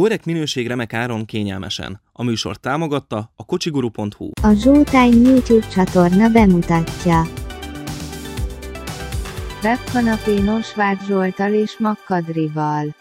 Korrekt minőség remek áron kényelmesen. A műsor támogatta a kocsiguru.hu. A Zsótány YouTube csatorna bemutatja. Webkanapé Nosváth Zsoltal és Makkadrival.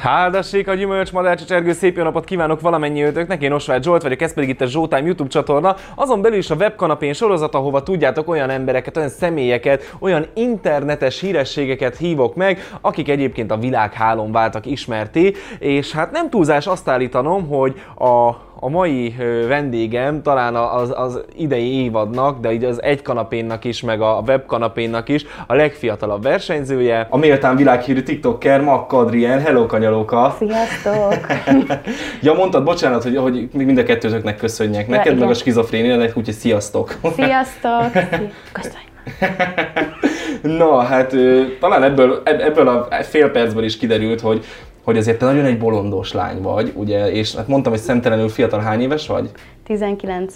Háldassék a gyümölcs madárcsacsergő, szép jó napot kívánok valamennyi őtöknek, én Osváth Zsolt vagyok, ez pedig itt a Zsótime YouTube csatorna, azon belül is a webkanapén sorozat, ahova tudjátok olyan embereket, olyan személyeket, olyan internetes hírességeket hívok meg, akik egyébként a világhálón váltak ismerté, és hát nem túlzás azt állítanom, hogy a a mai vendégem talán az, az idei évadnak, de így az egy kanapénnak is, meg a web kanapénnak is a legfiatalabb versenyzője. A méltán világhírű TikToker Mak Kadrien. Hello kanyalóka! Sziasztok! ja, mondtad, bocsánat, hogy, hogy mind a kettőtöknek köszönjek. Neked ja, meg a skizofréniának, úgyhogy sziasztok! Sziasztok! Köszönj! Na, hát talán ebből, ebből a fél percből is kiderült, hogy hogy azért te nagyon egy bolondos lány vagy, ugye, és hát mondtam, hogy szemtelenül fiatal, hány éves vagy? 19.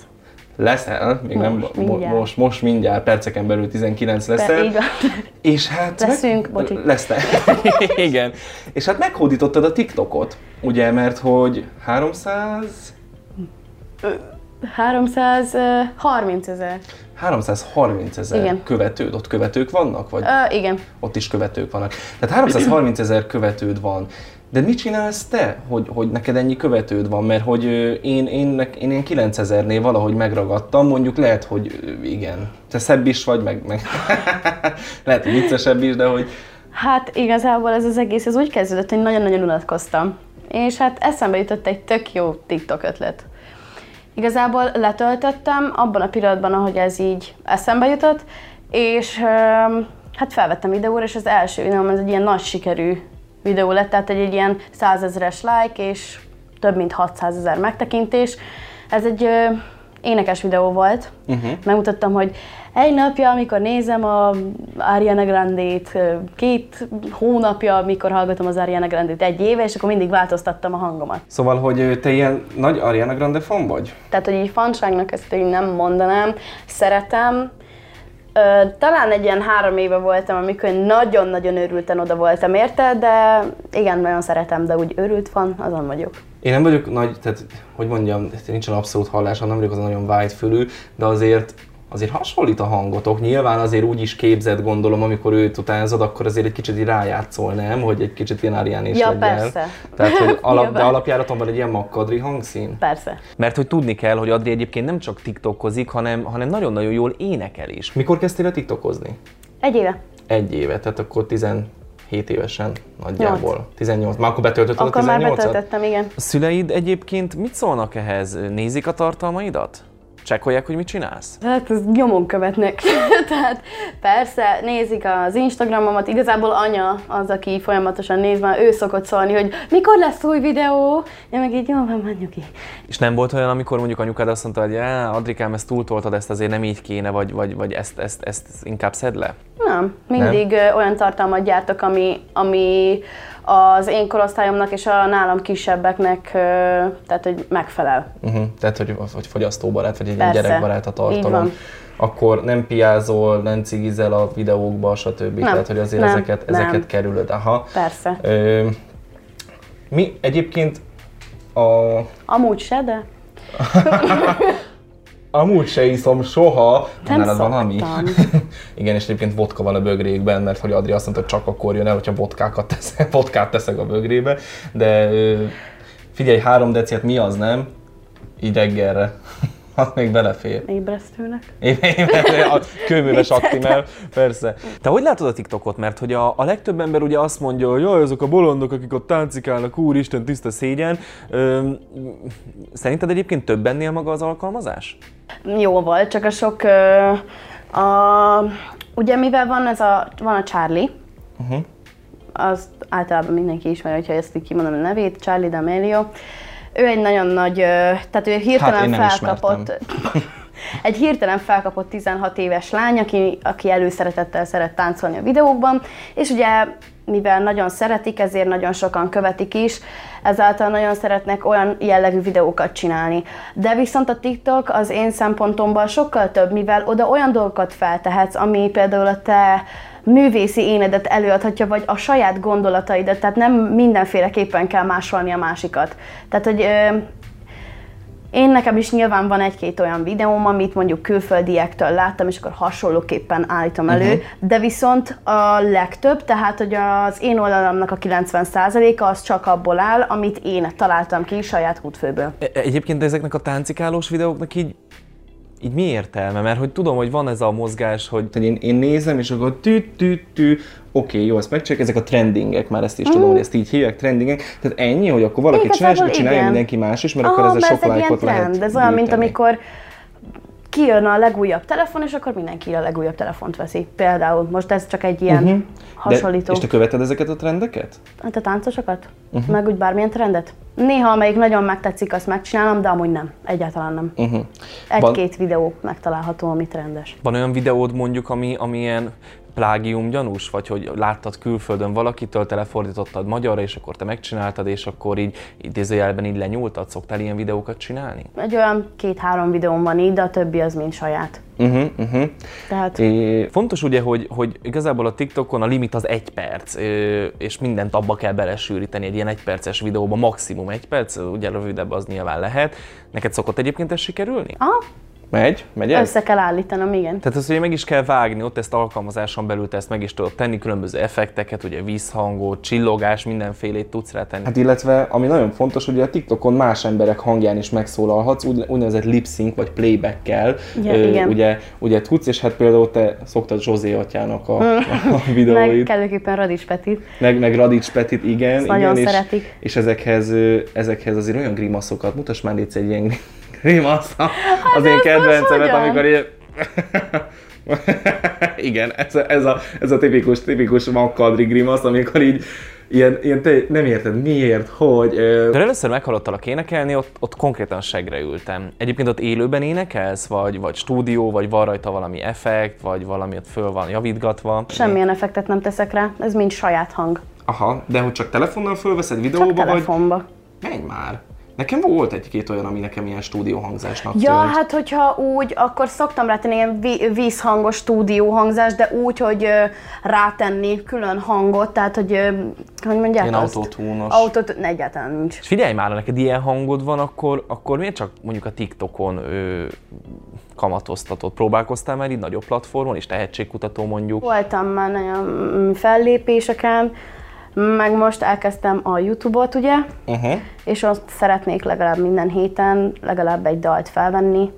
Leszel, még most, nem, mindjárt. most, most mindjárt, perceken belül 19 leszel. De, és hát... Leszünk, meg, bocsi. Lesztek. Igen. És hát meghódítottad a TikTokot, ugye, mert hogy 300... 330 ezer. 330 ezer követőd, ott követők vannak? Vagy Ö, igen. Ott is követők vannak. Tehát 330 ezer követőd van. De mit csinálsz te, hogy, hogy neked ennyi követőd van? Mert hogy én, én, én, én 9000-nél valahogy megragadtam, mondjuk lehet, hogy igen, te szebb is vagy, meg, meg lehet, hogy viccesebb is, de hogy... Hát igazából ez az egész, ez úgy kezdődött, hogy nagyon-nagyon unatkoztam. És hát eszembe jutott egy tök jó TikTok ötlet. Igazából letöltöttem abban a pillanatban, ahogy ez így eszembe jutott, és hát felvettem videóra, és az első videóm ez egy ilyen nagy sikerű videó lett, tehát egy, egy ilyen százezeres like, és több mint 600 ezer megtekintés. Ez egy ö, énekes videó volt. Uh-huh. Megmutattam, hogy egy napja, amikor nézem a Ariana Grande-t, két hónapja, amikor hallgatom az Ariana Grande-t, egy éve, és akkor mindig változtattam a hangomat. Szóval, hogy te ilyen nagy Ariana Grande fan vagy? Tehát, hogy így fanságnak ezt én nem mondanám, szeretem, talán egy ilyen három éve voltam, amikor nagyon-nagyon őrülten oda voltam érte, de igen, nagyon szeretem, de úgy őrült van, azon vagyok. Én nem vagyok nagy, tehát hogy mondjam, nincsen abszolút hallásom, nem vagyok az nagyon vágyfülű, de azért azért hasonlít a hangotok. Nyilván azért úgy is képzett, gondolom, amikor őt utánzod, akkor azért egy kicsit így rájátszol, nem? Hogy egy kicsit ilyen Arián is ja, legyen. persze. Tehát, hogy alap, de alapjáraton egy ilyen makkadri hangszín? Persze. Mert hogy tudni kell, hogy Adri egyébként nem csak tiktokozik, hanem, hanem nagyon-nagyon jól énekel is. Mikor kezdtél a tiktokozni? Egy éve. Egy éve, tehát akkor 17 évesen nagyjából. 8. 18. Már akkor betöltötted akkor a 18 Akkor már betöltöttem, igen. A szüleid egyébként mit szólnak ehhez? Nézik a tartalmaidat? Csekkolják, hogy mit csinálsz? Hát ez nyomon követnek. Tehát persze nézik az Instagramomat, igazából anya az, aki folyamatosan néz, már ő szokott szólni, hogy mikor lesz új videó, én meg így jó, van, menjünk ki. És nem volt olyan, amikor mondjuk anyukád azt mondta, hogy Adrikám, ezt túltoltad, ezt azért nem így kéne, vagy, vagy, vagy ezt, ezt, ezt inkább szed le? Nem, mindig nem? olyan tartalmat gyártok, ami, ami az én korosztályomnak és a nálam kisebbeknek, tehát hogy megfelel. Uh-huh. Tehát, hogy, hogy fogyasztóbarát, vagy egy Persze. gyerekbarát a tartalom. Akkor nem piázol, nem cigizel a videókba, stb. Nem, Tehát, hogy azért nem, ezeket, nem. ezeket kerülöd. Aha. Persze. Ö, mi egyébként a... Amúgy se, de... Amúgy se iszom soha. Nem Nálad valami? Igen, és egyébként vodka van a bögrékben, mert hogy Adri azt mondta, hogy csak akkor jön el, hogyha vodkákat teszek, vodkát teszek a bögrébe. De figyelj, három deciet mi az, nem? Így reggelre. Az még belefér. Ébresztőnek. a kőműves aktimel, persze. Te hogy látod a TikTokot? Mert hogy a, a legtöbb ember ugye azt mondja, hogy jaj, azok a bolondok, akik ott táncikálnak, úristen, tiszta szégyen. Ö, szerinted egyébként több ennél maga az alkalmazás? Jó volt, csak a sok... Ö, a, ugye mivel van ez a, van a Charlie, uh-huh. azt általában mindenki ismeri, hogyha ezt így kimondom a nevét, Charlie D'Amelio. Ő egy nagyon nagy, tehát ő hirtelen hát felkapott... egy hirtelen felkapott 16 éves lány, aki, aki előszeretettel szeret táncolni a videókban, és ugye mivel nagyon szeretik, ezért nagyon sokan követik is, ezáltal nagyon szeretnek olyan jellegű videókat csinálni. De viszont a TikTok az én szempontomban sokkal több, mivel oda olyan dolgokat feltehetsz, ami például a te művészi énedet előadhatja, vagy a saját gondolataidat, tehát nem mindenféleképpen kell másolni a másikat. Tehát, hogy ö, én nekem is nyilván van egy-két olyan videóm, amit mondjuk külföldiektől láttam, és akkor hasonlóképpen állítom elő, uh-huh. de viszont a legtöbb, tehát hogy az én oldalamnak a 90%-a az csak abból áll, amit én találtam ki saját hútfőből. E- Egyébként ezeknek a táncikálós videóknak így, így mi értelme? Mert hogy tudom, hogy van ez a mozgás, hogy Tehát én, én nézem, és akkor tű, tű, tű, oké, jó, ezt megcsinálják, ezek a trendingek, már ezt is tudom, hogy ezt így hívják, trendingek. Tehát ennyi, hogy akkor valaki csinálja, és csinálja mindenki más is, mert Aha, akkor ez a sok lájkot lehet trend. Ez olyan, mint amikor kijön a legújabb telefon, és akkor mindenki a legújabb telefont veszi. Például, most ez csak egy ilyen uh-huh. hasonlító. De, és te követed ezeket a trendeket? Hát a táncosokat? Uh-huh. Meg úgy bármilyen trendet? Néha, amelyik nagyon megtetszik, azt megcsinálom, de amúgy nem. Egyáltalán nem. Uh-huh. Egy-két videó megtalálható, ami trendes. van olyan videód mondjuk, ami, ami ilyen plágium gyanús, vagy hogy láttad külföldön valakitől, te lefordítottad magyarra, és akkor te megcsináltad, és akkor így idézőjelben így lenyúltad, szoktál ilyen videókat csinálni? Egy olyan két-három videóm van így, de a többi az mind saját. Uh-huh, uh-huh. Tehát É, Fontos ugye, hogy, hogy igazából a TikTokon a limit az egy perc, és mindent abba kell belesűríteni egy ilyen egyperces videóba, maximum egy perc, ugye rövidebb az nyilván lehet. Neked szokott egyébként ez sikerülni? aha, megy? Megy ez? össze kell állítanom, igen. Tehát azt ugye meg is kell vágni, ott ezt alkalmazáson belül te ezt meg is tudod tenni, különböző effekteket, ugye vízhangot, csillogás, mindenfélét tudsz rá tenni. Hát illetve, ami nagyon fontos, hogy a TikTokon más emberek hangján is megszólalhatsz, úgy, úgynevezett lip sync vagy playback-kel. Ja, igen. Ugye, ugye tudsz, és hát például te szoktad Zsozé atyának a, a Meg videóit. kellőképpen Radics Petit. Meg, meg Radics Petit, igen. Ezt igen nagyon és, szeretik. És ezekhez, ö, ezekhez azért olyan grimaszokat, mutass már légy egy ilyen grimasz, az én ezt kedvencemet, most hogyan? amikor ilyen... Igen, ez a, ez a, ez a tipikus, tipikus makkadri grimasz, amikor így ilyen, ilyen te nem érted miért, hogy... Ö, De először meghallottalak énekelni, ott, ott konkrétan segre ültem. Egyébként ott élőben énekelsz, vagy, vagy stúdió, vagy van rajta valami effekt, vagy valami ott föl van javítgatva. Semmilyen effektet nem teszek rá, ez mind saját hang. aha, de hogy csak telefonnal fölveszed Csak videóba, vagy... telefonba. Menj már! Nekem volt egy-két olyan, ami nekem ilyen stúdióhangzásnak Ja, tűnt. hát hogyha úgy, akkor szoktam rátenni ilyen ví- vízhangos stúdióhangzás, de úgy, hogy rátenni külön hangot, tehát hogy, hogy mondják Ilyen azt? autotúnos. Autót, ne, egyáltalán nincs. És figyelj már, ha neked ilyen hangod van, akkor, akkor miért csak mondjuk a TikTokon ö, kamatoztatod? Próbálkoztál már így nagyobb platformon és tehetségkutató mondjuk? Voltam már nagyon fellépéseken, meg most elkezdtem a YouTube-ot, ugye, Uh-huh. és ott szeretnék legalább minden héten legalább egy dalt felvenni.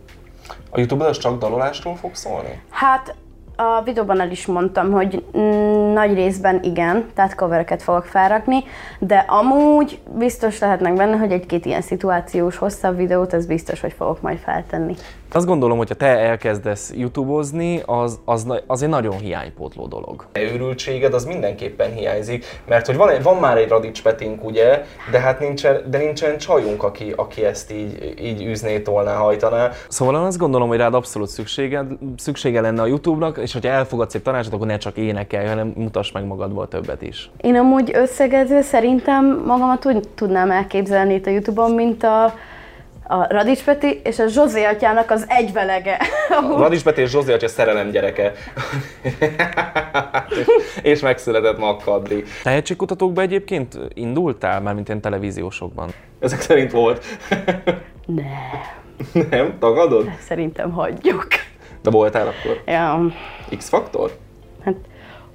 A Youtube-on az csak dalolásról fog szólni? Hát a videóban el is mondtam, hogy nagy részben igen, tehát covereket fogok felrakni, de amúgy biztos lehetnek benne, hogy egy-két ilyen szituációs hosszabb videót, ez biztos, hogy fogok majd feltenni. Azt gondolom, hogy ha te elkezdesz YouTube-ozni, az, az, az egy nagyon hiánypótló dolog. Őrültséged az mindenképpen hiányzik, mert hogy van, egy, van már egy Radics Petink, ugye, de hát nincsen, de nincsen csajunk, aki, aki ezt így, így üzné, tolná, hajtaná. Szóval én azt gondolom, hogy rád abszolút szükséged, szüksége lenne a YouTube-nak, és hogyha elfogadsz egy tanácsot, akkor ne csak énekelj, hanem mutass meg magadból többet is. Én amúgy összegezve szerintem magamat úgy tudnám elképzelni itt a Youtube-on, mint a, a Radics Peti és a Zsozé atyának az egyvelege. Radics Peti és Zsózi atya szerelem gyereke. és, és megszületett Makkadri. Tehetségkutatókba egyébként indultál, már mint ilyen televíziósokban? Ezek szerint volt. ne, Nem? Tagadod? szerintem hagyjuk. De voltál akkor? Ja, X-faktor? hát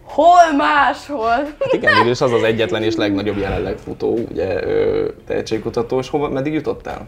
hol máshol? Hát igen, végül is az az egyetlen és legnagyobb jelenleg futó, ugye, ö, tehetségkutatós. Hova, meddig jutottál?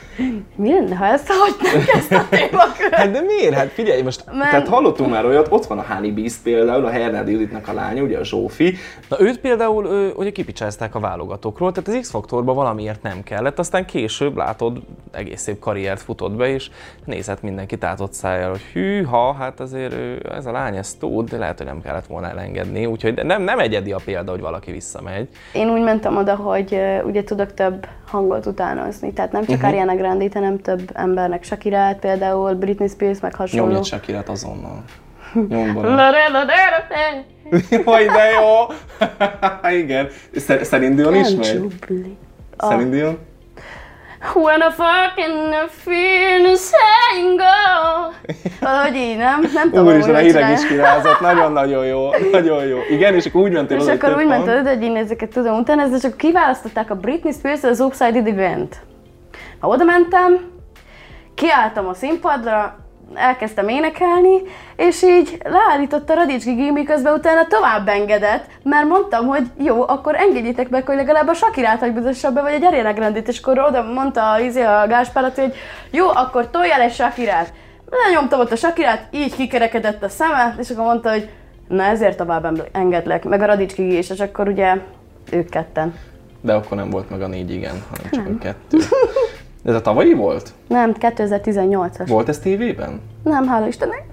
Mi lenne, ha ezt hagynánk ezt a témakört? Hát de miért? Hát figyelj, most, Men- tehát hallottunk már olyat, ott van a Honey Beast például, a Hernádi Juditnak a lánya, ugye a Zsófi. Na őt például ö, ugye kipicsázták a válogatókról, tehát az X-faktorban valamiért nem kellett, aztán később látod, egész szép karriert futott be, és nézett mindenki tátott szájjal, hogy hűha, hát azért ő, ez a lány ezt tud, de lehet, hogy nem kellett volna elengedni, úgyhogy de nem, nem egyedi a példa, hogy valaki visszamegy. Én úgy mentem oda, hogy ugye tudok több hangot utánozni, tehát nem csak uh-huh. Ariana Grande, hanem több embernek Shakirát például, Britney Spears, meg hasonló. Nyomj egy Shakirát azonnal. Jaj, de jó! Igen. Szer- Celine Dion ismer? Jubli. Celine Dion? When a fucking feel saying go. Valahogy így, nem? Nem tudom, Úristen, a hideg is kirázott, nagyon-nagyon jó, nagyon jó. Igen, és akkor úgy mentél És akkor úgy ment oda, hogy én ezeket tudom utána, és csak kiválasztották a Britney Spears az Upside Event. Ha oda mentem, kiálltam a színpadra, elkezdtem énekelni, és így leállította Radics Gigi, miközben utána tovább engedett, mert mondtam, hogy jó, akkor engedjétek meg, hogy legalább a Sakirát hagybudossa be, vagy egy Ariana Grandit, és akkor oda mondta izé, a Gáspárat, hogy jó, akkor toljál egy Sakirát. Lenyomtam ott a Sakirát, így kikerekedett a szeme, és akkor mondta, hogy na ezért tovább engedlek, meg a Radics Gigi is, és akkor ugye ők ketten. De akkor nem volt meg a négy igen, hanem csak a kettő. De ez a tavalyi volt? Nem, 2018-as. Volt ez tévében? Nem, hála Istennek.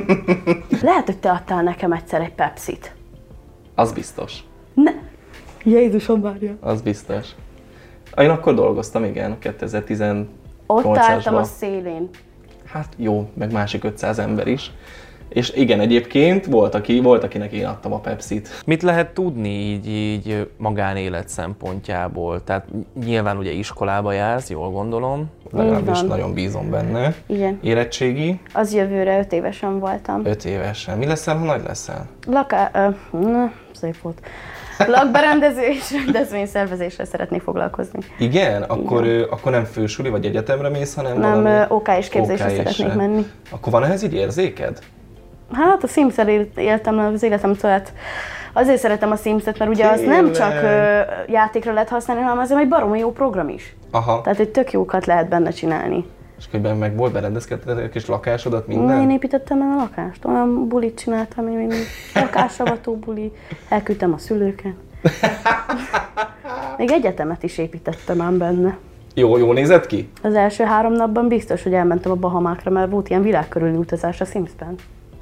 Lehet, hogy te adtál nekem egyszer egy Pepsit. Az biztos. Ne. Jézusom várja. Az biztos. Én akkor dolgoztam, igen, 2018 Ott álltam a szélén. Hát jó, meg másik 500 ember is. És igen, egyébként volt, aki, volt akinek én adtam a Pepsit. Mit lehet tudni így, így magánélet szempontjából? Tehát nyilván ugye iskolába jársz, jól gondolom. Legalábbis nagyon bízom benne. Igen. Érettségi, Az jövőre öt évesen voltam. 5 évesen. Mi leszel, ha nagy leszel? Laká... Ö, na, szép volt. Lakberendező és rendezvényszervezéssel szeretnék foglalkozni. Igen? Akkor, ö, akkor nem fősuli vagy egyetemre mész, hanem Nem, OK és képzésre OK-sre. szeretnék menni. Akkor van ehhez így érzéked? Hát a sims éltem az életem szólt. Azért szeretem a Sims-et, mert ugye az nem csak ö, játékra lehet használni, hanem az egy baromi jó program is. Aha. Tehát, hogy tök jókat lehet benne csinálni. És közben meg volt berendezkedted a kis lakásodat, Én minden? építettem el a lakást, olyan bulit csináltam, én mindig lakásavató buli, elküldtem a szülőket. Még egyetemet is építettem ám benne. Jó, jó nézett ki? Az első három napban biztos, hogy elmentem a Bahamákra, mert volt ilyen világkörüli utazás a Simsben.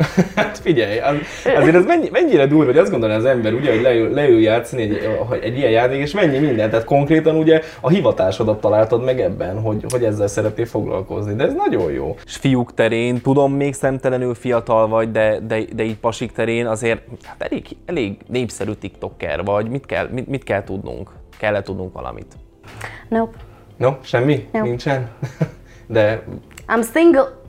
Hát figyelj, az, azért ez mennyi, mennyire durva, hogy azt gondolja az ember, ugye, hogy leül, leül játszani egy, hogy egy ilyen játék, és mennyi minden. Tehát konkrétan ugye a hivatásodat találtad meg ebben, hogy, hogy ezzel szeretnél foglalkozni. De ez nagyon jó. És fiúk terén, tudom, még szemtelenül fiatal vagy, de, de, de így pasik terén azért hát elég, elég népszerű tiktoker vagy. Mit kell, mit, mit kell tudnunk? Kell-e tudnunk valamit? Nope. No, semmi? Jó. Nincsen? De I'm single.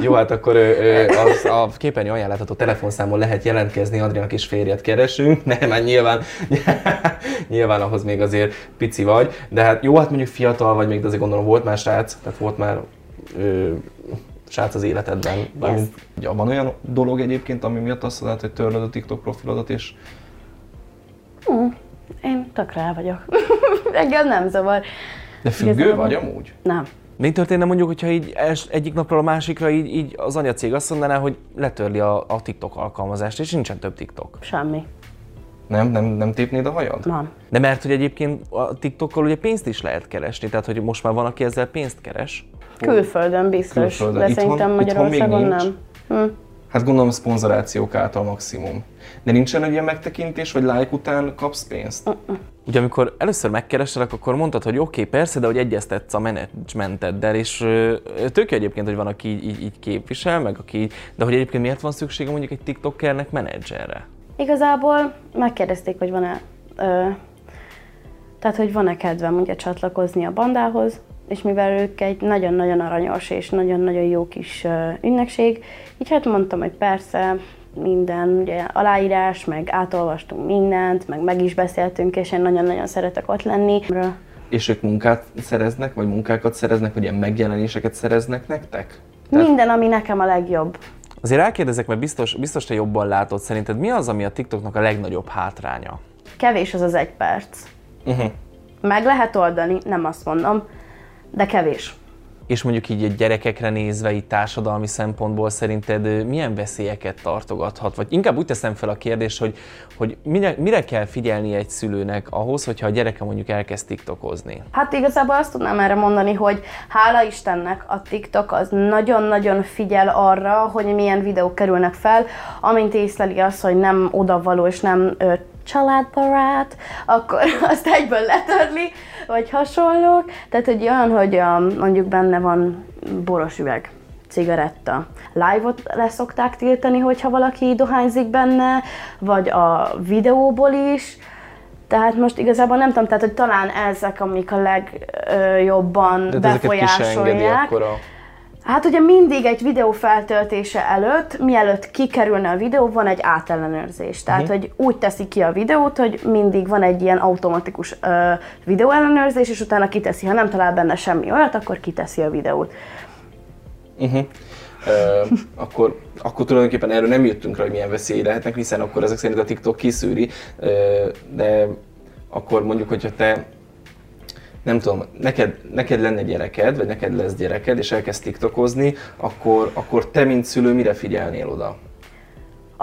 Jó, hát akkor ö, az, a képernyő ajánl látható telefonszámon lehet jelentkezni, Adriának és férjet keresünk. Nem, hát nyilván, nyilván ahhoz még azért pici vagy. De hát jó, hát mondjuk fiatal vagy még, de azért gondolom volt már srác, tehát volt már ö, srác az életedben. Yes. Van olyan dolog egyébként, ami miatt azt mondod, hogy törlöd a TikTok profilodat, és Én tökre el vagyok. Engem nem zavar. de függő Igazából- vagy amúgy? Nem. Mi történne mondjuk, hogyha így els, egyik napról a másikra így, így az anyacég azt mondaná, hogy letörli a, a TikTok alkalmazást, és nincsen több TikTok? Semmi. Nem, nem, nem tépnéd a hajad? Nem. De mert hogy egyébként a TikTokkal ugye pénzt is lehet keresni, tehát hogy most már van, aki ezzel pénzt keres. Külföldön biztos, Külföldön. de Itthon- szerintem itthon még Magyarországon nincs? nem. Hm. Hát gondolom szponzorációk által maximum. De nincsen egy ilyen megtekintés, hogy like után kapsz pénzt? Ugye amikor először megkerestelek, akkor mondtad, hogy oké, okay, persze, de hogy egyeztetsz a menedzsmenteddel, és tök egyébként, hogy van, aki így, így, így képvisel, meg aki így, de hogy egyébként miért van szüksége mondjuk egy TikTokernek menedzserre? Igazából megkérdezték, hogy van-e, ö, tehát hogy van-e kedvem ugye csatlakozni a bandához, és mivel ők egy nagyon-nagyon aranyos és nagyon-nagyon jó kis ünnepség, így hát mondtam, hogy persze, minden, ugye aláírás, meg átolvastunk mindent, meg meg is beszéltünk, és én nagyon-nagyon szeretek ott lenni. És ők munkát szereznek, vagy munkákat szereznek, vagy ilyen megjelenéseket szereznek nektek? Tehát- Minden, ami nekem a legjobb. Azért elkérdezek, mert biztos, biztos te jobban látod, szerinted mi az, ami a TikToknak a legnagyobb hátránya? Kevés az az egy perc. Uh-huh. Meg lehet oldani, nem azt mondom, de kevés. És mondjuk így egy gyerekekre nézve, így társadalmi szempontból szerinted milyen veszélyeket tartogathat? Vagy inkább úgy teszem fel a kérdést, hogy, hogy mire, mire kell figyelni egy szülőnek ahhoz, hogyha a gyereke mondjuk elkezd tiktokozni? Hát igazából azt tudnám erre mondani, hogy hála Istennek a TikTok az nagyon-nagyon figyel arra, hogy milyen videók kerülnek fel, amint észleli azt, hogy nem odavaló és nem ö, családbarát, akkor azt egyből letörli, vagy hasonlók. Tehát, hogy olyan, hogy um, mondjuk benne van boros üveg, cigaretta. Live-ot leszokták tiltani, hogyha valaki dohányzik benne, vagy a videóból is. Tehát most igazából nem tudom, tehát hogy talán ezek, amik a legjobban De ezeket ki se engedi befolyásolják. akkor a... Hát ugye mindig egy videó feltöltése előtt, mielőtt kikerülne a videó, van egy átellenőrzés. Tehát, Mhm. hogy úgy teszi ki a videót, hogy mindig van egy ilyen automatikus ö, videóellenőrzés, és utána kiteszi. Ha nem talál benne semmi olyat, akkor kiteszi a videót. Uh-huh. Uh, akkor, akkor tulajdonképpen erről nem jöttünk rá, hogy milyen veszély lehetnek, hiszen akkor ezek szerint a TikTok kiszűri, uh, de akkor mondjuk, hogyha te nem tudom, neked, neked lenne gyereked, vagy neked lesz gyereked, és elkezd TikTokozni, akkor, akkor te, mint szülő, mire figyelnél oda?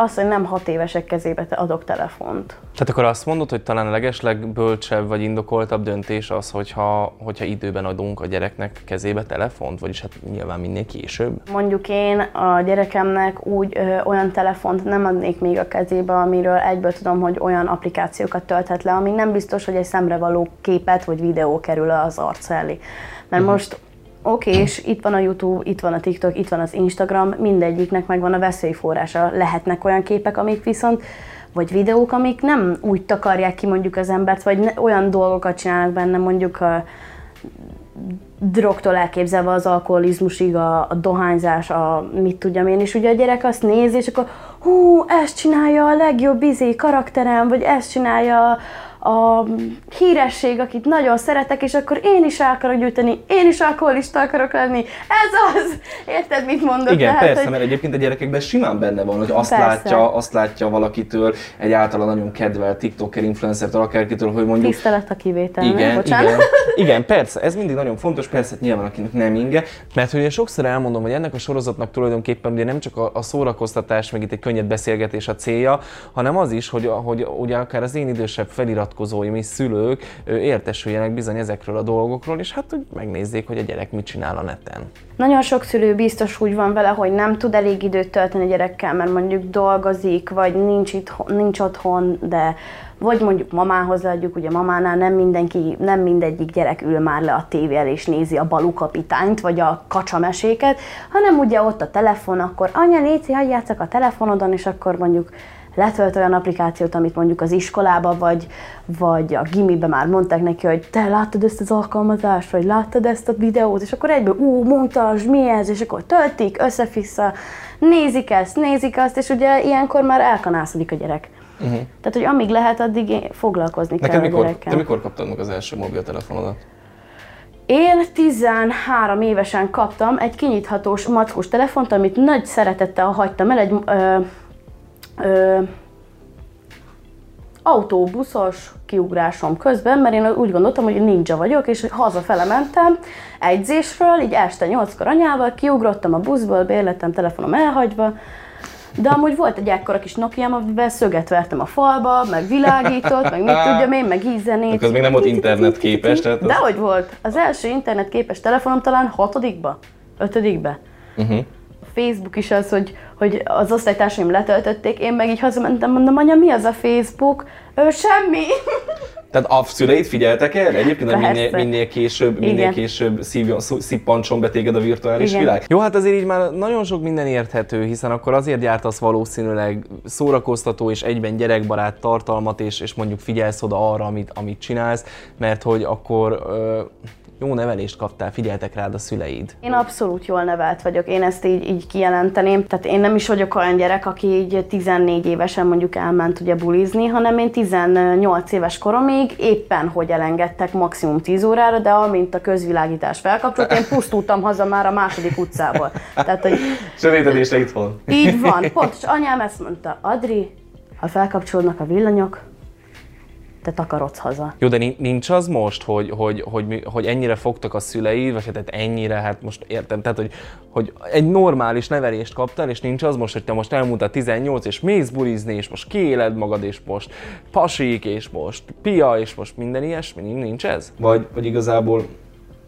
Az, hogy nem hat évesek kezébe adok telefont. Tehát akkor azt mondod, hogy talán a legeslegbölcsebb vagy indokoltabb döntés az, hogyha, hogyha időben adunk a gyereknek kezébe telefont, vagyis hát nyilván minél később. Mondjuk én a gyerekemnek úgy ö, olyan telefont nem adnék még a kezébe, amiről egyből tudom, hogy olyan applikációkat tölthet le, ami nem biztos, hogy egy szemrevaló képet vagy videó kerül az arc elé. Mert most oké, és itt van a YouTube, itt van a TikTok, itt van az Instagram, mindegyiknek megvan a veszélyforrása. Lehetnek olyan képek, amik viszont vagy videók, amik nem úgy takarják ki mondjuk az embert, vagy ne, olyan dolgokat csinálnak benne, mondjuk a, drogtól elképzelve az alkoholizmusig, a, a dohányzás, a mit tudjam én, és ugye a gyerek azt nézi, és akkor hú, ezt csinálja a legjobb izé karakterem, vagy ezt csinálja a híresség, akit nagyon szeretek, és akkor én is el akarok gyűjteni, én is alkoholista akarok lenni. Ez az! Érted, mit mondok? Igen, Tehát, persze, hogy- mert egyébként a gyerekekben simán benne van, hogy azt Persze. látja, azt látja valakitől, egy általa nagyon kedvelt TikToker, influencertől, akárkitől, hogy mondjuk Tisztelet a kivételnek, igen, bocsánat. igen, igen, persze, ez mindig nagyon fontos, persze nyilván akinek nem inge, mert hogy én sokszor elmondom, hogy ennek a sorozatnak tulajdonképpen ugye nem csak a, a szórakoztatás, meg itt egy könnyed beszélgetés a célja, hanem az is, hogy, hogy ugye akár az én idősebb feliratkozóim és szülők értesüljenek bizony ezekről a dolgokról, és hát hogy megnézzék, hogy a gyerek mit csinál a neten. Nagyon sok szülő biztos úgy van vele, hogy nem tud elég időt tölteni a gyerekkel, mert mondjuk dolgozik, vagy nincs, itt, nincs otthon, de vagy mondjuk mamához adjuk, ugye mamánál nem mindenki, nem mindegyik gyerek ül már le a tévé elé és nézi a Balú kapitányt, vagy a kacsameséket, hanem ugye ott a telefon, akkor anya, Léci, hagyj játszak a telefonodon, és akkor mondjuk letölt olyan applikációt, amit mondjuk az iskolába, vagy, vagy a gimibe már mondták neki, hogy te láttad ezt az alkalmazást, vagy láttad ezt a videót, és akkor egyből, ú, mutasd, mi ez, és akkor töltik, össze-vissza, nézik ezt, nézik azt, és ugye ilyenkor már elkanászodik a gyerek. Uh-huh. Tehát, hogy amíg lehet, addig foglalkozni Neked kell a mikor, gyerekkel. te mikor kaptad meg az első mobiltelefonodat? Én 13 évesen kaptam egy kinyithatós mackós telefont, amit nagy szeretettel hagytam el egy ö, ö, autóbuszos kiugrásom közben, mert én úgy gondoltam, hogy ninja vagyok, és hazafele mentem egyzésről, így este 8-kor anyával, kiugrottam a buszból, bérletem telefonom elhagyva, de amúgy volt egy ekkora kis nokia amiben szöget vertem a falba, meg világított, meg mit tudjam én, meg ízenét. Akkor az még nem volt internetképes, tehát az- Dehogy volt. Az első internetképes telefonom talán hatodikba, ötödikbe. Uh-huh. A Facebook is az, hogy, hogy az osztálytársaim letöltötték, én meg így hazamentem, mondom, anya, mi az a Facebook? Ő semmi. Tehát a szüleid figyeltek erre? Egyébként, hogy minél, minél később, minél Igen. később szívjon, szippantson be téged a virtuális Igen. világ? Jó, hát azért így már nagyon sok minden érthető, hiszen akkor azért gyártasz valószínűleg szórakoztató és egyben gyerekbarát tartalmat, és, és mondjuk figyelsz oda arra, amit, amit csinálsz, mert hogy akkor ö, jó nevelést kaptál, figyeltek rád a szüleid. Én abszolút jól nevelt vagyok, én ezt így, így kijelenteném. Tehát én nem is vagyok olyan gyerek, aki így 14 évesen mondjuk elment ugye bulizni, hanem én 18 éves koromig éppen hogy elengedtek maximum 10 órára, de amint a közvilágítás felkapcsolt, én pusztultam haza már a második utcából. Tehát, hogy Sötétedésre itthon. így van, pontos. Anyám ezt mondta, Adri, ha felkapcsolódnak a villanyok, te takarodsz haza. Jó, de nin- nincs az most, hogy, hogy, hogy, hogy ennyire fogtak a szüleid, vagy hát tehát ennyire, hát most értem, tehát hogy, hogy egy normális nevelést kaptál, és nincs az most, hogy te most elmúltál 18, és mész bulizni, és most kiéled magad, és most pasik, és most pia, és most minden ilyesmi, Nin- nincs ez? Vagy, vagy igazából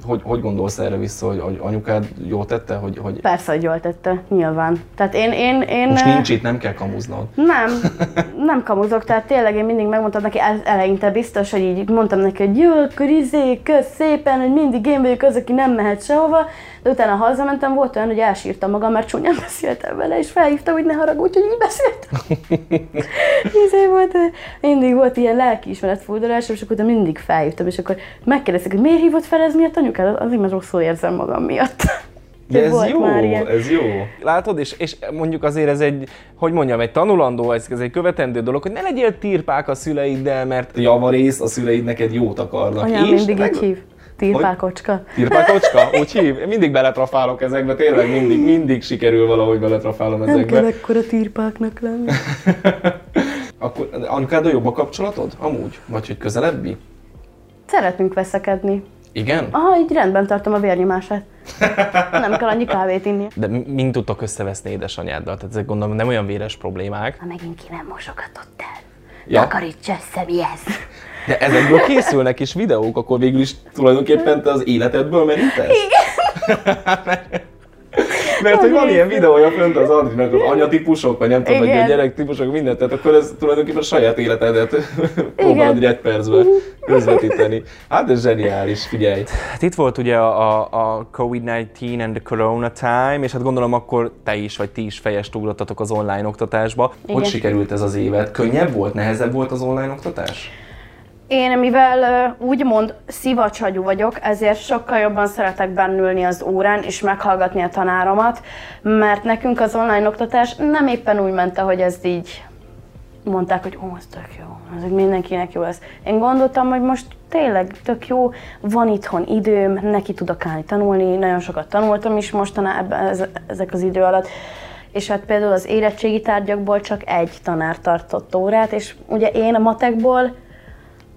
hogy, hogy gondolsz erre vissza, hogy, hogy anyukád jól tette, hogy, hogy Persze, hogy jól tette, nyilván. Tehát én, én, én most nincs itt, nem kell kamuznod. Nem, nem kamuzok, tehát tényleg én mindig megmondtam neki el- eleinte biztos, hogy így mondtam neki, hogy jó, akkor izé, kösz szépen, hogy mindig én vagyok az, aki nem mehet sehova, de utána hazamentem, volt olyan, hogy elsírtam magam, mert csúnyán beszéltem vele, és felhívtam, hogy ne haragudj, hogy így beszéltem. izé volt, eh, mindig volt ilyen lelkiismeret furdalás, és akkor utána mindig felhívtam, és akkor megkérdezték, hogy miért hívott fel ez miatt anyukád? Azért, mert rosszul érzem magam miatt. De ez jó, ez jó. Látod, és, és mondjuk azért ez egy, hogy mondjam, egy tanulandó, ez, ez egy követendő dolog, hogy ne legyél tirpák a szüleiddel, mert Javarész, a szüleid neked jót akarnak. Anyám És mindig meg- így hív. Tirpákocska. Tirpákocska? Úgy hív? Én mindig beletrafálok ezekbe, tényleg mindig, mindig sikerül valahogy beletrafálom Nem ezekbe. kell ekkora tirpáknak lenni. Akkor anyukáddal jobb a kapcsolatod? Amúgy? Vagy hogy közelebbi? Szeretünk veszekedni. Igen? Aha, így rendben tartom a vérnyomását. Nem kell annyi kávét inni. de mi- mind tudtok összeveszni édesanyáddal? Tehát ezek gondolom nem olyan véres problémák. Ha megint ki nem mosogatott el. Ja. Takaríts össze, mi ez? De ezekből készülnek is videók, akkor végül is tulajdonképpen te az életedből merítesz? Igen. Mert hogy van ilyen videója fönt az Adrinak, az anyatípusok, vagy nem tudom, vagy a gyerektípusok, mindent, tehát akkor ez tulajdonképpen a saját életedet próbálod egy percben közvetíteni. Hát ez zseniális, figyelj. Hát itt volt ugye a, a, a COVID-19 and the Corona time, és hát gondolom akkor te is, vagy ti is fejest ugrottatok az online oktatásba. Hogy Igen. sikerült ez az évet? Könnyebb volt, nehezebb volt az online oktatás? Én, mivel úgymond szivacsagyú vagyok, ezért sokkal jobban szeretek bennülni az órán és meghallgatni a tanáromat, mert nekünk az online oktatás nem éppen úgy ment, hogy ez így mondták, hogy ó, ez tök jó, ez mindenkinek jó lesz. Én gondoltam, hogy most tényleg tök jó, van itthon időm, neki tudok állni tanulni, nagyon sokat tanultam is mostanában ez, ezek az idő alatt. És hát például az érettségi tárgyakból csak egy tanár tartott órát, és ugye én a matekból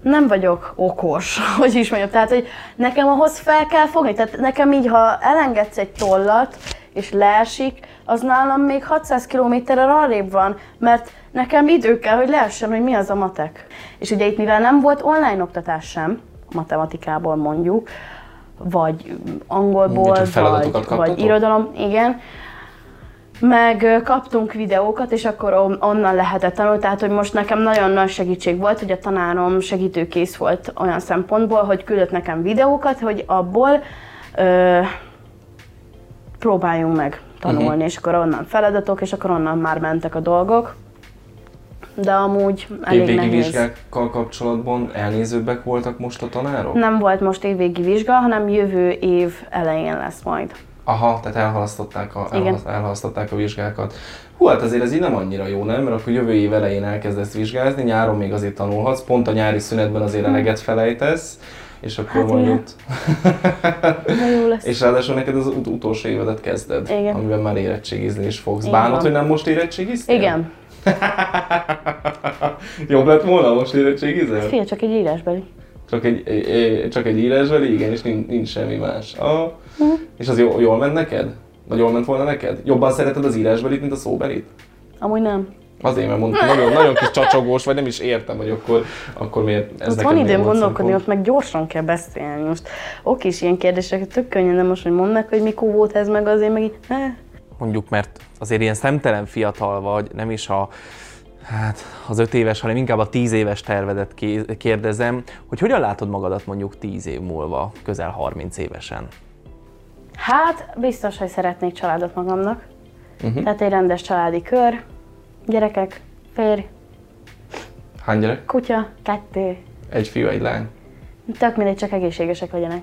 nem vagyok okos, hogy is mondjam. Tehát, hogy nekem ahhoz fel kell fogni. Tehát nekem így, ha elengedsz egy tollat, és leesik, az nálam még 600 kilométerrel arrébb van, mert nekem idő kell, hogy leessen, hogy mi az a matek. És ugye itt, mivel nem volt online oktatás sem, matematikából mondjuk, vagy angolból, feladatokat vagy, vagy irodalom, igen, meg kaptunk videókat, és akkor on- onnan lehetett tanulni, tehát hogy most nekem nagyon nagy segítség volt, hogy a tanárom segítőkész volt olyan szempontból, hogy küldött nekem videókat, hogy abból ö, próbáljunk meg tanulni, uh-huh. és akkor onnan feladatok, és akkor onnan már mentek a dolgok. De amúgy elég Évvégi nehéz. vizsgákkal kapcsolatban elnézőbbek voltak most a tanárok? Nem volt most évvégi vizsga, hanem jövő év elején lesz majd. Aha, tehát elhalasztották a, Igen. elhasz, elhalasztották a vizsgákat. Hú, hát azért ez így nem annyira jó, nem? Mert akkor jövő év elején elkezdesz vizsgázni, nyáron még azért tanulhatsz, pont a nyári szünetben azért eleget felejtesz, és akkor Hát igen. De jó lesz. és ráadásul neked az ut- utolsó évedet kezded, Igen. amiben már érettségizni is fogsz. Így Bánod, hogy nem most érettségiztél? Igen. Jobb lett volna, most érettségizel? Fél csak egy írásbeli. Csak egy, csak egy írásbeli, igen, és nincs, nincs semmi más. Ah, és az jól, jól ment neked? Vagy jól ment volna neked? Jobban szereted az írásbelit, mint a szóbelit? Amúgy nem. Azért, mert mondtam, nagyon, nagyon kis csacsogós, vagy nem is értem, hogy akkor, akkor miért ez Ott neked van időm gondolkodni, ott meg gyorsan kell beszélni. Most oké is ilyen kérdéseket tök könnyen, de most, hogy mondd meg, hogy mikor volt ez, meg azért, meg így, eh. mondjuk, mert azért ilyen szemtelen fiatal vagy, nem is a hát az öt éves, hanem inkább a tíz éves tervedet ké- kérdezem, hogy hogyan látod magadat mondjuk tíz év múlva, közel 30 évesen? Hát, biztos, hogy szeretnék családot magamnak. Uh-huh. Tehát egy rendes családi kör, gyerekek, férj, Hány gyerek? kutya, kettő. Egy fiú, egy lány. Tök mindegy, csak egészségesek legyenek.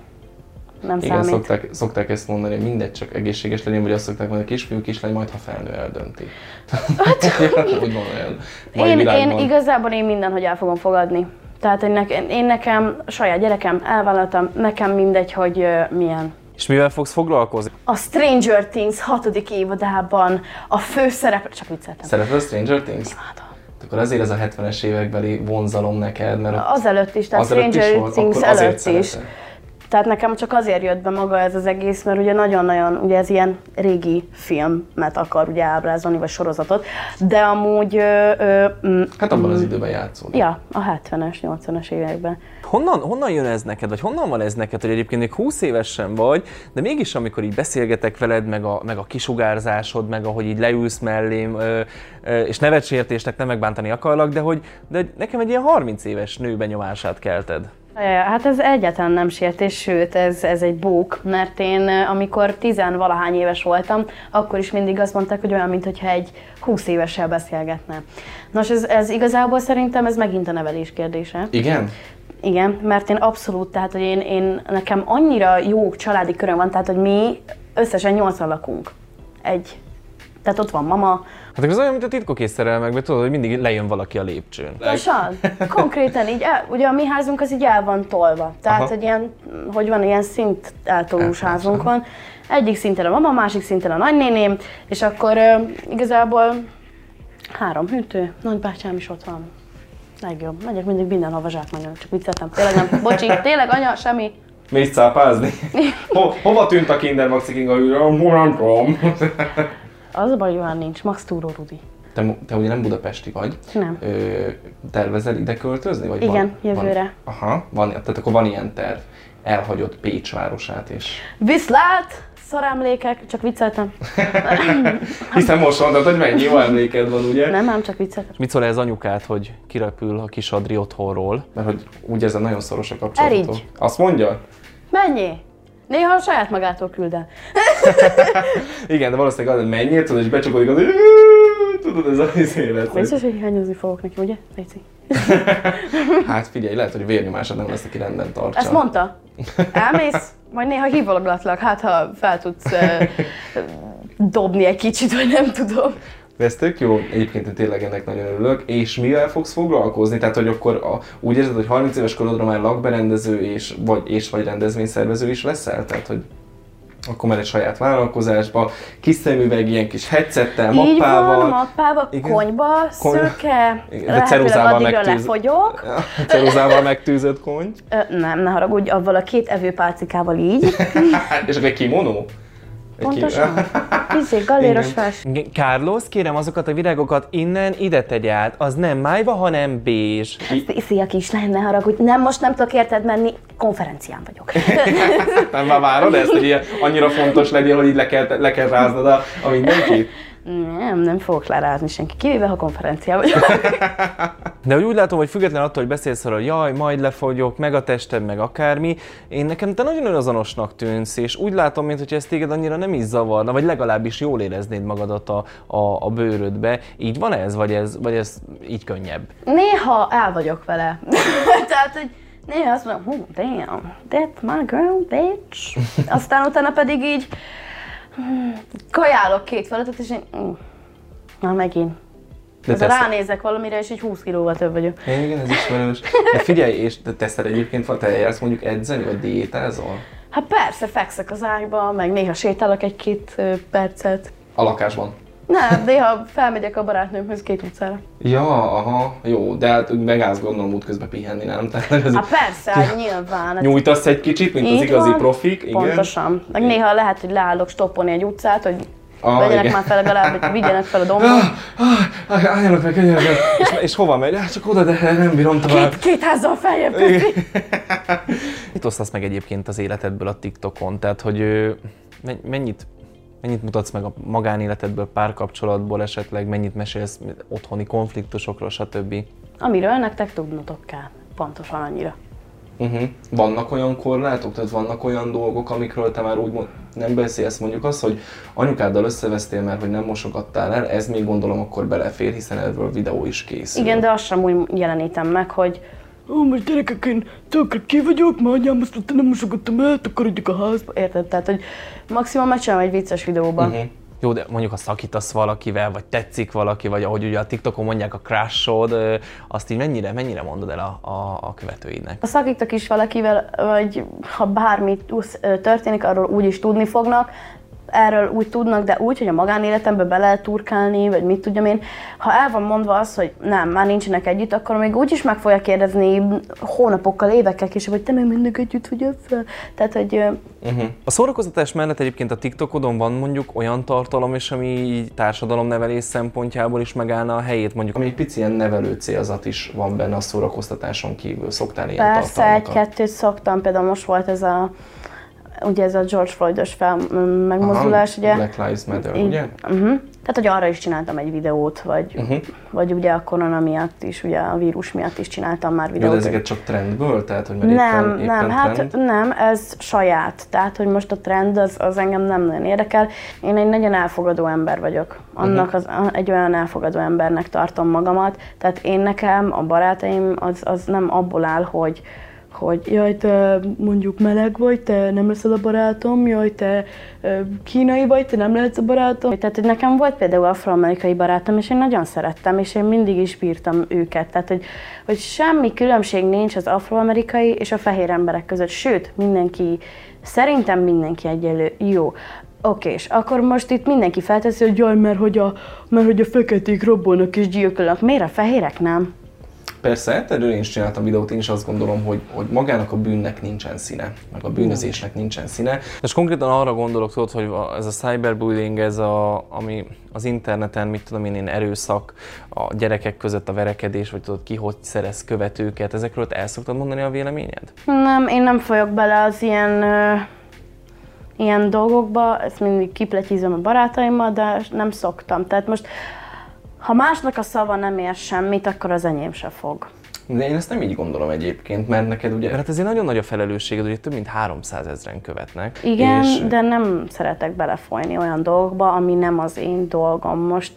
Nem Igen, számít. szokták, szokták ezt mondani, hogy mindegy, csak egészséges legyen, vagy azt szokták mondani, kisfiú, kislány, majd ha felnő, eldönti. Úgy van olyan. Mai Hát- Én, én igazából én minden, hogy el fogom fogadni. Tehát én, ne, én nekem, saját gyerekem, elvállaltam, nekem mindegy, hogy ö, milyen. És mivel fogsz foglalkozni? A Stranger Things hatodik évadában a főszereplő, csak vicceltem. Szereted a Stranger Things? Imádom. Akkor azért ez a 70-es évekbeli vonzalom neked, mert Azelőtt is, tehát azelőtt is Stranger volt, Things akkor azért előtt is. Tehát nekem csak azért jött be maga ez az egész, mert ugye nagyon-nagyon, ugye ez ilyen régi filmet akar ugye ábrázolni, vagy sorozatot, de amúgy... Ö, ö, mm, Hát abban az időben játszódik. Ja, a 70-es, 80-as években. Honnan, honnan jön ez neked, vagy honnan van ez neked, hogy egyébként még 20 éves sem vagy, de mégis amikor így beszélgetek veled, meg a, meg a kisugárzásod, meg ahogy így leülsz mellém, ö, ö, és nevetsértésnek nem megbántani akarlak, de hogy de nekem egy ilyen 30 éves nő benyomását kelted. Ja, Hát ez egyáltalán nem sértés, sőt, ez, ez egy bók, mert én eh, amikor tizenvalahány éves voltam, akkor is mindig azt mondták, hogy olyan, mintha egy 20 évessel beszélgetne. Nos, ez, ez igazából szerintem ez megint a nevelés kérdése. Igen? Igen, mert én abszolút, tehát hogy én, én nekem annyira jó családi köröm van, tehát hogy mi összesen nyolcan lakunk. Egy. Tehát ott van mama, Hát ez olyan, mint a titkok szerelmekben, tudod, hogy mindig lejön valaki a lépcsőn. Pontosan. Konkrétan így, el, ugye a mi házunk az így el van tolva. Tehát, Aha. hogy ilyen, hogy van, ilyen szint eltolós házunk van. Egyik szinten a mama, másik szinten a nagynéném, és akkor ö, igazából három hűtő, nagybátyám is ott van. Legjobb. Megyek mindig mindenhova zsákmányon, csak vicceltem. Tényleg nem. Bocsi, tényleg anya, semmi. Mész cápázni? Ho, hova tűnt a Kinder Maxi King a hűre? Nem tudom. Az a baj, hogy olyan nincs. Max Túró Rudi. Te, te ugye nem budapesti vagy. Nem. Ö, tervezel ide költözni? Vagy Igen, van, jövőre. Van, aha, van, tehát akkor van ilyen terv. Elhagyott Pécs városát és... Viszlát! Szarámlékek, csak vicceltem. Hiszen most mondtad, hogy mennyi jó emléked van, ugye? Nem, nem, csak vicceltem. Mit szól ez anyukát, hogy kirepül a kis Adri otthonról? Mert hogy úgy érzem, nagyon szoros a kapcsolatok. Erigy. Azt mondja? Mennyi? Néha a saját magától küld el. Igen, de valószínűleg az, hogy mennyit, tudod, és becsukodik az, tudod, ez az élet. hogy- Biztos, hogy hiányozni fogok neki, ugye? Léci. Hát figyelj, lehet, hogy vérnyomásod nem lesz, aki rendben tartsa. Ezt mondta. Elmész, majd néha hívogatlak, hát ha fel tudsz uh, dobni egy kicsit, vagy nem tudom. De ez tök jó, egyébként én tényleg ennek nagyon örülök. És mivel fogsz foglalkozni? Tehát, hogy akkor a, úgy érzed, hogy 30 éves korodra már lakberendező és vagy, és vagy rendezvényszervező is leszel? Tehát, hogy akkor már egy saját vállalkozásba, kis szemüveg, ilyen kis headsettel, Így mappával. van, mappával, Igen. konyba, Kony- szőke, Igen, de ceruzával megtűz- lefogyok. Ceruzával megtűzött kony. Ö, nem, ne haragudj, avval a két evőpálcikával így. és akkor egy kimono? Pontosan. Izé, galléros Igen. fels. Carlos, kérem azokat a virágokat innen ide tegy át. Az nem májva, hanem bézs. Szia kislány, ne haragudj. Nem, most nem tudok érted menni, konferencián vagyok. Nem már várod ezt, hogy ilyen annyira fontos legyél, hogy így le kell, le kell ráznod a, a mindenkit? Nem, nem fogok lerázni senki, kivéve ha konferencián vagyok. De hogy úgy látom, hogy független attól, hogy beszélsz arról, hogy jaj, majd lefogyok, meg a tested, meg akármi, én nekem te nagyon önazonosnak tűnsz, és úgy látom, mintha ez téged annyira nem is zavarna, vagy legalábbis jól éreznéd magadat a, a, a bőrödbe. Így van ez, vagy ez, vagy ez így könnyebb? Néha el vagyok vele. Tehát, hogy néha azt mondom, hú, damn, that's my girl, bitch. Aztán utána pedig így kajálok két feletet, és én, mm, na megint. De De tesz- ránézek valamire, és így 20 kilóval több vagyok. Igen, ez ismerős. De figyelj, és te teszed egyébként, te jársz mondjuk edzeni, vagy diétázol? Hát persze, fekszek az ágyba, meg néha sétálok egy-két percet. A lakásban. Nem, néha felmegyek a barátnőmhöz két utcára. Ja, aha, jó, de hát megállsz gondolom útközben pihenni, nem? Tehát ez persze, hát nyilván. Nyújtasz egy kicsit, mint az így igazi van, profik, igen? Pontosan. Meg néha lehet, hogy leállok stoppolni egy utcát, hogy Ah, vegyenek igen. már fel legalább, hogy vigyenek fel a dombot. Ah, Álljanak meg, álljanak meg. És, és hova megy? Hát csak oda, de nem bírom tovább. Két, két házzal feljebb. Mit osztasz meg egyébként az életedből a TikTokon? Tehát, hogy mennyit, mennyit mutatsz meg a magánéletedből, párkapcsolatból esetleg, mennyit mesélsz otthoni konfliktusokról, stb. Amiről nektek tudnotok kell. Pontosan annyira. Uh-huh. Vannak olyan korlátok, tehát vannak olyan dolgok, amikről te már úgy mond, nem beszélsz, mondjuk az, hogy anyukáddal összevesztél, mert hogy nem mosogattál el, ez még gondolom akkor belefér, hiszen erről videó is készül. Igen, de azt sem úgy jelenítem meg, hogy Ó, most gyerekek, én tökre ki vagyok, mert anyám azt mondta, nem mosogattam el, takarodjak a házba. Érted? Tehát, hogy maximum megcsinálom egy vicces videóban. Uh-huh. Jó, de mondjuk ha szakítasz valakivel, vagy tetszik valaki, vagy ahogy ugye a TikTokon mondják a crushod, azt így mennyire, mennyire mondod el a, a, a követőidnek? Ha szakítok is valakivel, vagy ha bármi történik, arról úgy is tudni fognak, erről úgy tudnak, de úgy, hogy a magánéletembe bele lehet turkálni, vagy mit tudjam én. Ha el van mondva az, hogy nem, már nincsenek együtt, akkor még úgy is meg fogja kérdezni hónapokkal, évekkel később, hogy te még mindig együtt vagy fel. Tehát, hogy Uh-huh. A szórakoztatás mellett egyébként a TikTokodon van mondjuk olyan tartalom is, ami így társadalomnevelés szempontjából is megállna a helyét, mondjuk ami egy pici ilyen nevelő célzat is van benne a szórakoztatáson kívül. Szoktál ilyen Persze, egy-kettőt szoktam, például most volt ez a, ugye ez a George Floydos fel, megmozdulás, Aha, ugye? Black Lives Matter, Így- ugye? Uh-huh. Tehát, hogy arra is csináltam egy videót, vagy, uh-huh. vagy ugye a korona miatt is, ugye a vírus miatt is csináltam már Jó, de videót. ezeket csak trendből? Tehát, hogy mert nem, éppen, éppen nem, hát trend? nem, ez saját. Tehát, hogy most a trend az, az engem nem nagyon érdekel. Én egy nagyon elfogadó ember vagyok. Annak Mhm. az, egy olyan elfogadó embernek tartom magamat. Tehát én nekem, a barátaim, az, az nem abból áll, hogy hogy jaj, te mondjuk meleg vagy, te nem leszel a barátom, jaj, te kínai vagy, te nem lehetsz a barátom. Tehát, hogy nekem volt például afroamerikai barátom, és én nagyon szerettem, és én mindig is bírtam őket. Tehát, hogy, hogy semmi különbség nincs az afroamerikai és a fehér emberek között. Sőt, mindenki, szerintem mindenki egyelő. Jó. Oké, és akkor most itt mindenki felteszi, hogy jaj, mert hogy a, mert hogy a feketék robbolnak és gyilkolnak. Miért a fehérek nem? Persze, erről én is csináltam videót, én is azt gondolom, hogy, hogy magának a bűnnek nincsen színe, meg a bűnözésnek nincsen színe. És konkrétan arra gondolok, tudod, hogy ez a cyberbullying, ez a, ami az interneten, mit tudom én, én erőszak, a gyerekek között a verekedés, vagy tudod ki, hogy szerez követőket, ezekről te el szoktad mondani a véleményed? Nem, én nem folyok bele az ilyen, ö, ilyen dolgokba, ezt mindig kipletyízem a barátaimmal, de nem szoktam. Tehát most, ha másnak a szava nem ér semmit, akkor az enyém se fog. De én ezt nem így gondolom egyébként, mert neked ugye, hát ezért nagyon nagy a felelősséged, ugye több mint 300 ezeren követnek. Igen, és de nem szeretek belefolyni olyan dolgokba, ami nem az én dolgom. Most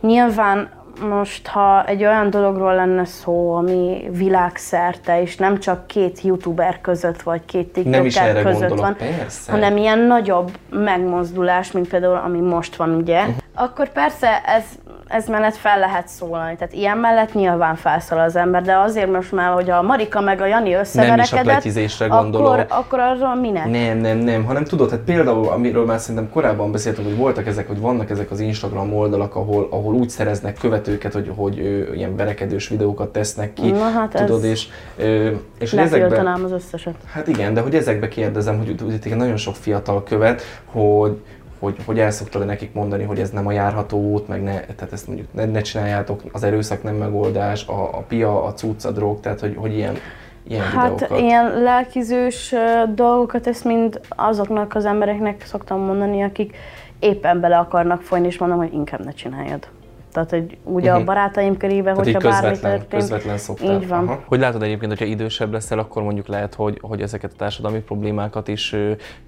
nyilván most, ha egy olyan dologról lenne szó, ami világszerte, és nem csak két youtuber között, vagy két tiktoker között gondolok, van, persze. hanem ilyen nagyobb megmozdulás, mint például ami most van, ugye, Mhm. akkor persze ez, ez mellett fel lehet szólalni. Tehát ilyen mellett nyilván felszól az ember, de azért most már, hogy a Marika meg a Jani összeverekedett, pletyizésre gondolok. akkor, akkor arról minek? Nem, nem, nem, hanem tudod, hát például, amiről már szerintem korábban beszéltünk, hogy voltak ezek, hogy vannak ezek az Instagram oldalak, ahol, ahol úgy szereznek követőket, hogy, hogy ö, ilyen verekedős videókat tesznek ki, Na hát tudod, és, ö, és hogy ezekben, az összeset. hát igen, de hogy ezekbe kérdezem, hogy téged nagyon sok fiatal követ, hogy, hogy, hogy el szoktad nekik mondani, hogy ez nem a járható út, meg ne, tehát ezt mondjuk ne, ne csináljátok, az erőszak nem megoldás, a, a pia, a cucc, a drog, tehát hogy, hogy ilyen, ilyen Hát videókat. ilyen lelkizős dolgokat, ezt mind azoknak az embereknek szoktam mondani, akik éppen bele akarnak folyni, és mondom, hogy inkább ne csináljad. Tehát, hogy ugye Mhm. a barátaim körében, Tehát hogyha bármi történt, közvetlen szoktál. így van. Aha. Hogy látod egyébként, hogyha idősebb leszel, akkor mondjuk lehet, hogy, hogy ezeket a társadalmi problémákat is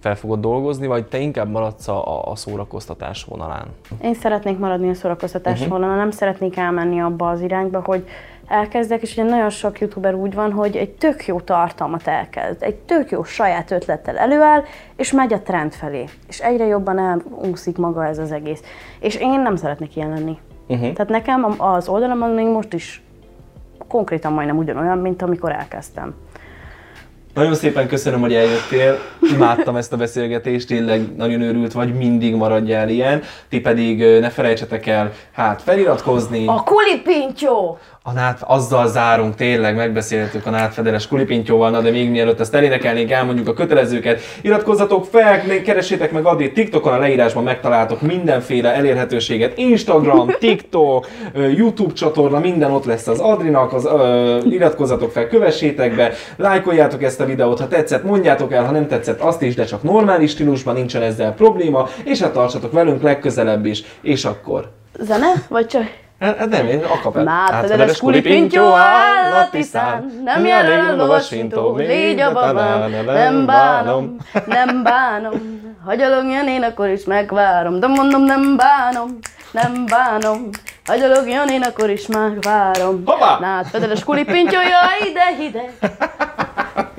fel fogod dolgozni, vagy te inkább maradsz a, a szórakoztatás vonalán? Én szeretnék maradni a szórakoztatás Mhm. uh-huh. vonalon, nem szeretnék elmenni abba az irányba, hogy elkezdek, és ugye nagyon sok youtuber úgy van, hogy egy tök jó tartalmat elkezd, egy tök jó saját ötlettel előáll, és megy a trend felé. És egyre jobban elúszik maga ez az egész. És én nem szeretnék ilyen lenni. Uh-huh. Tehát nekem az oldalamon még most is konkrétan majdnem ugyanolyan, mint amikor elkezdtem. Nagyon szépen köszönöm, hogy eljöttél. Imádtam ezt a beszélgetést, tényleg nagyon őrült vagy, mindig maradjál ilyen. Ti pedig ne felejtsetek el, hát feliratkozni. A kulipintyó! A nát, azzal zárunk, tényleg megbeszéltük a nátfedeles kulipintyóval, na de még mielőtt ezt elénekelnénk, elmondjuk a kötelezőket. Iratkozzatok fel, még keressétek meg Adit TikTokon, a leírásban megtaláltok mindenféle elérhetőséget. Instagram, TikTok, YouTube csatorna, minden ott lesz az Adrinak, az, ö, iratkozzatok fel, kövessétek be, lájkoljátok ezt a videót, ha tetszett, mondjátok el, ha nem tetszett, azt is, de csak normális stílusban, nincsen ezzel probléma, és hát tartsatok velünk legközelebb is, és akkor. Zene? Vagy csak... Hát nem, én akapel. Nátfedeles kulipintyó áll a tisztán, nem jelen a lovasintó, légy a babám, nem bánom, nem bánom. Hagyalogjon én, akkor is megvárom, de mondom nem bánom, nem bánom. Hagyalogjon én, akkor is megvárom. Hoppá! Nátfedeles kulipintyó, jaj, ide, ide.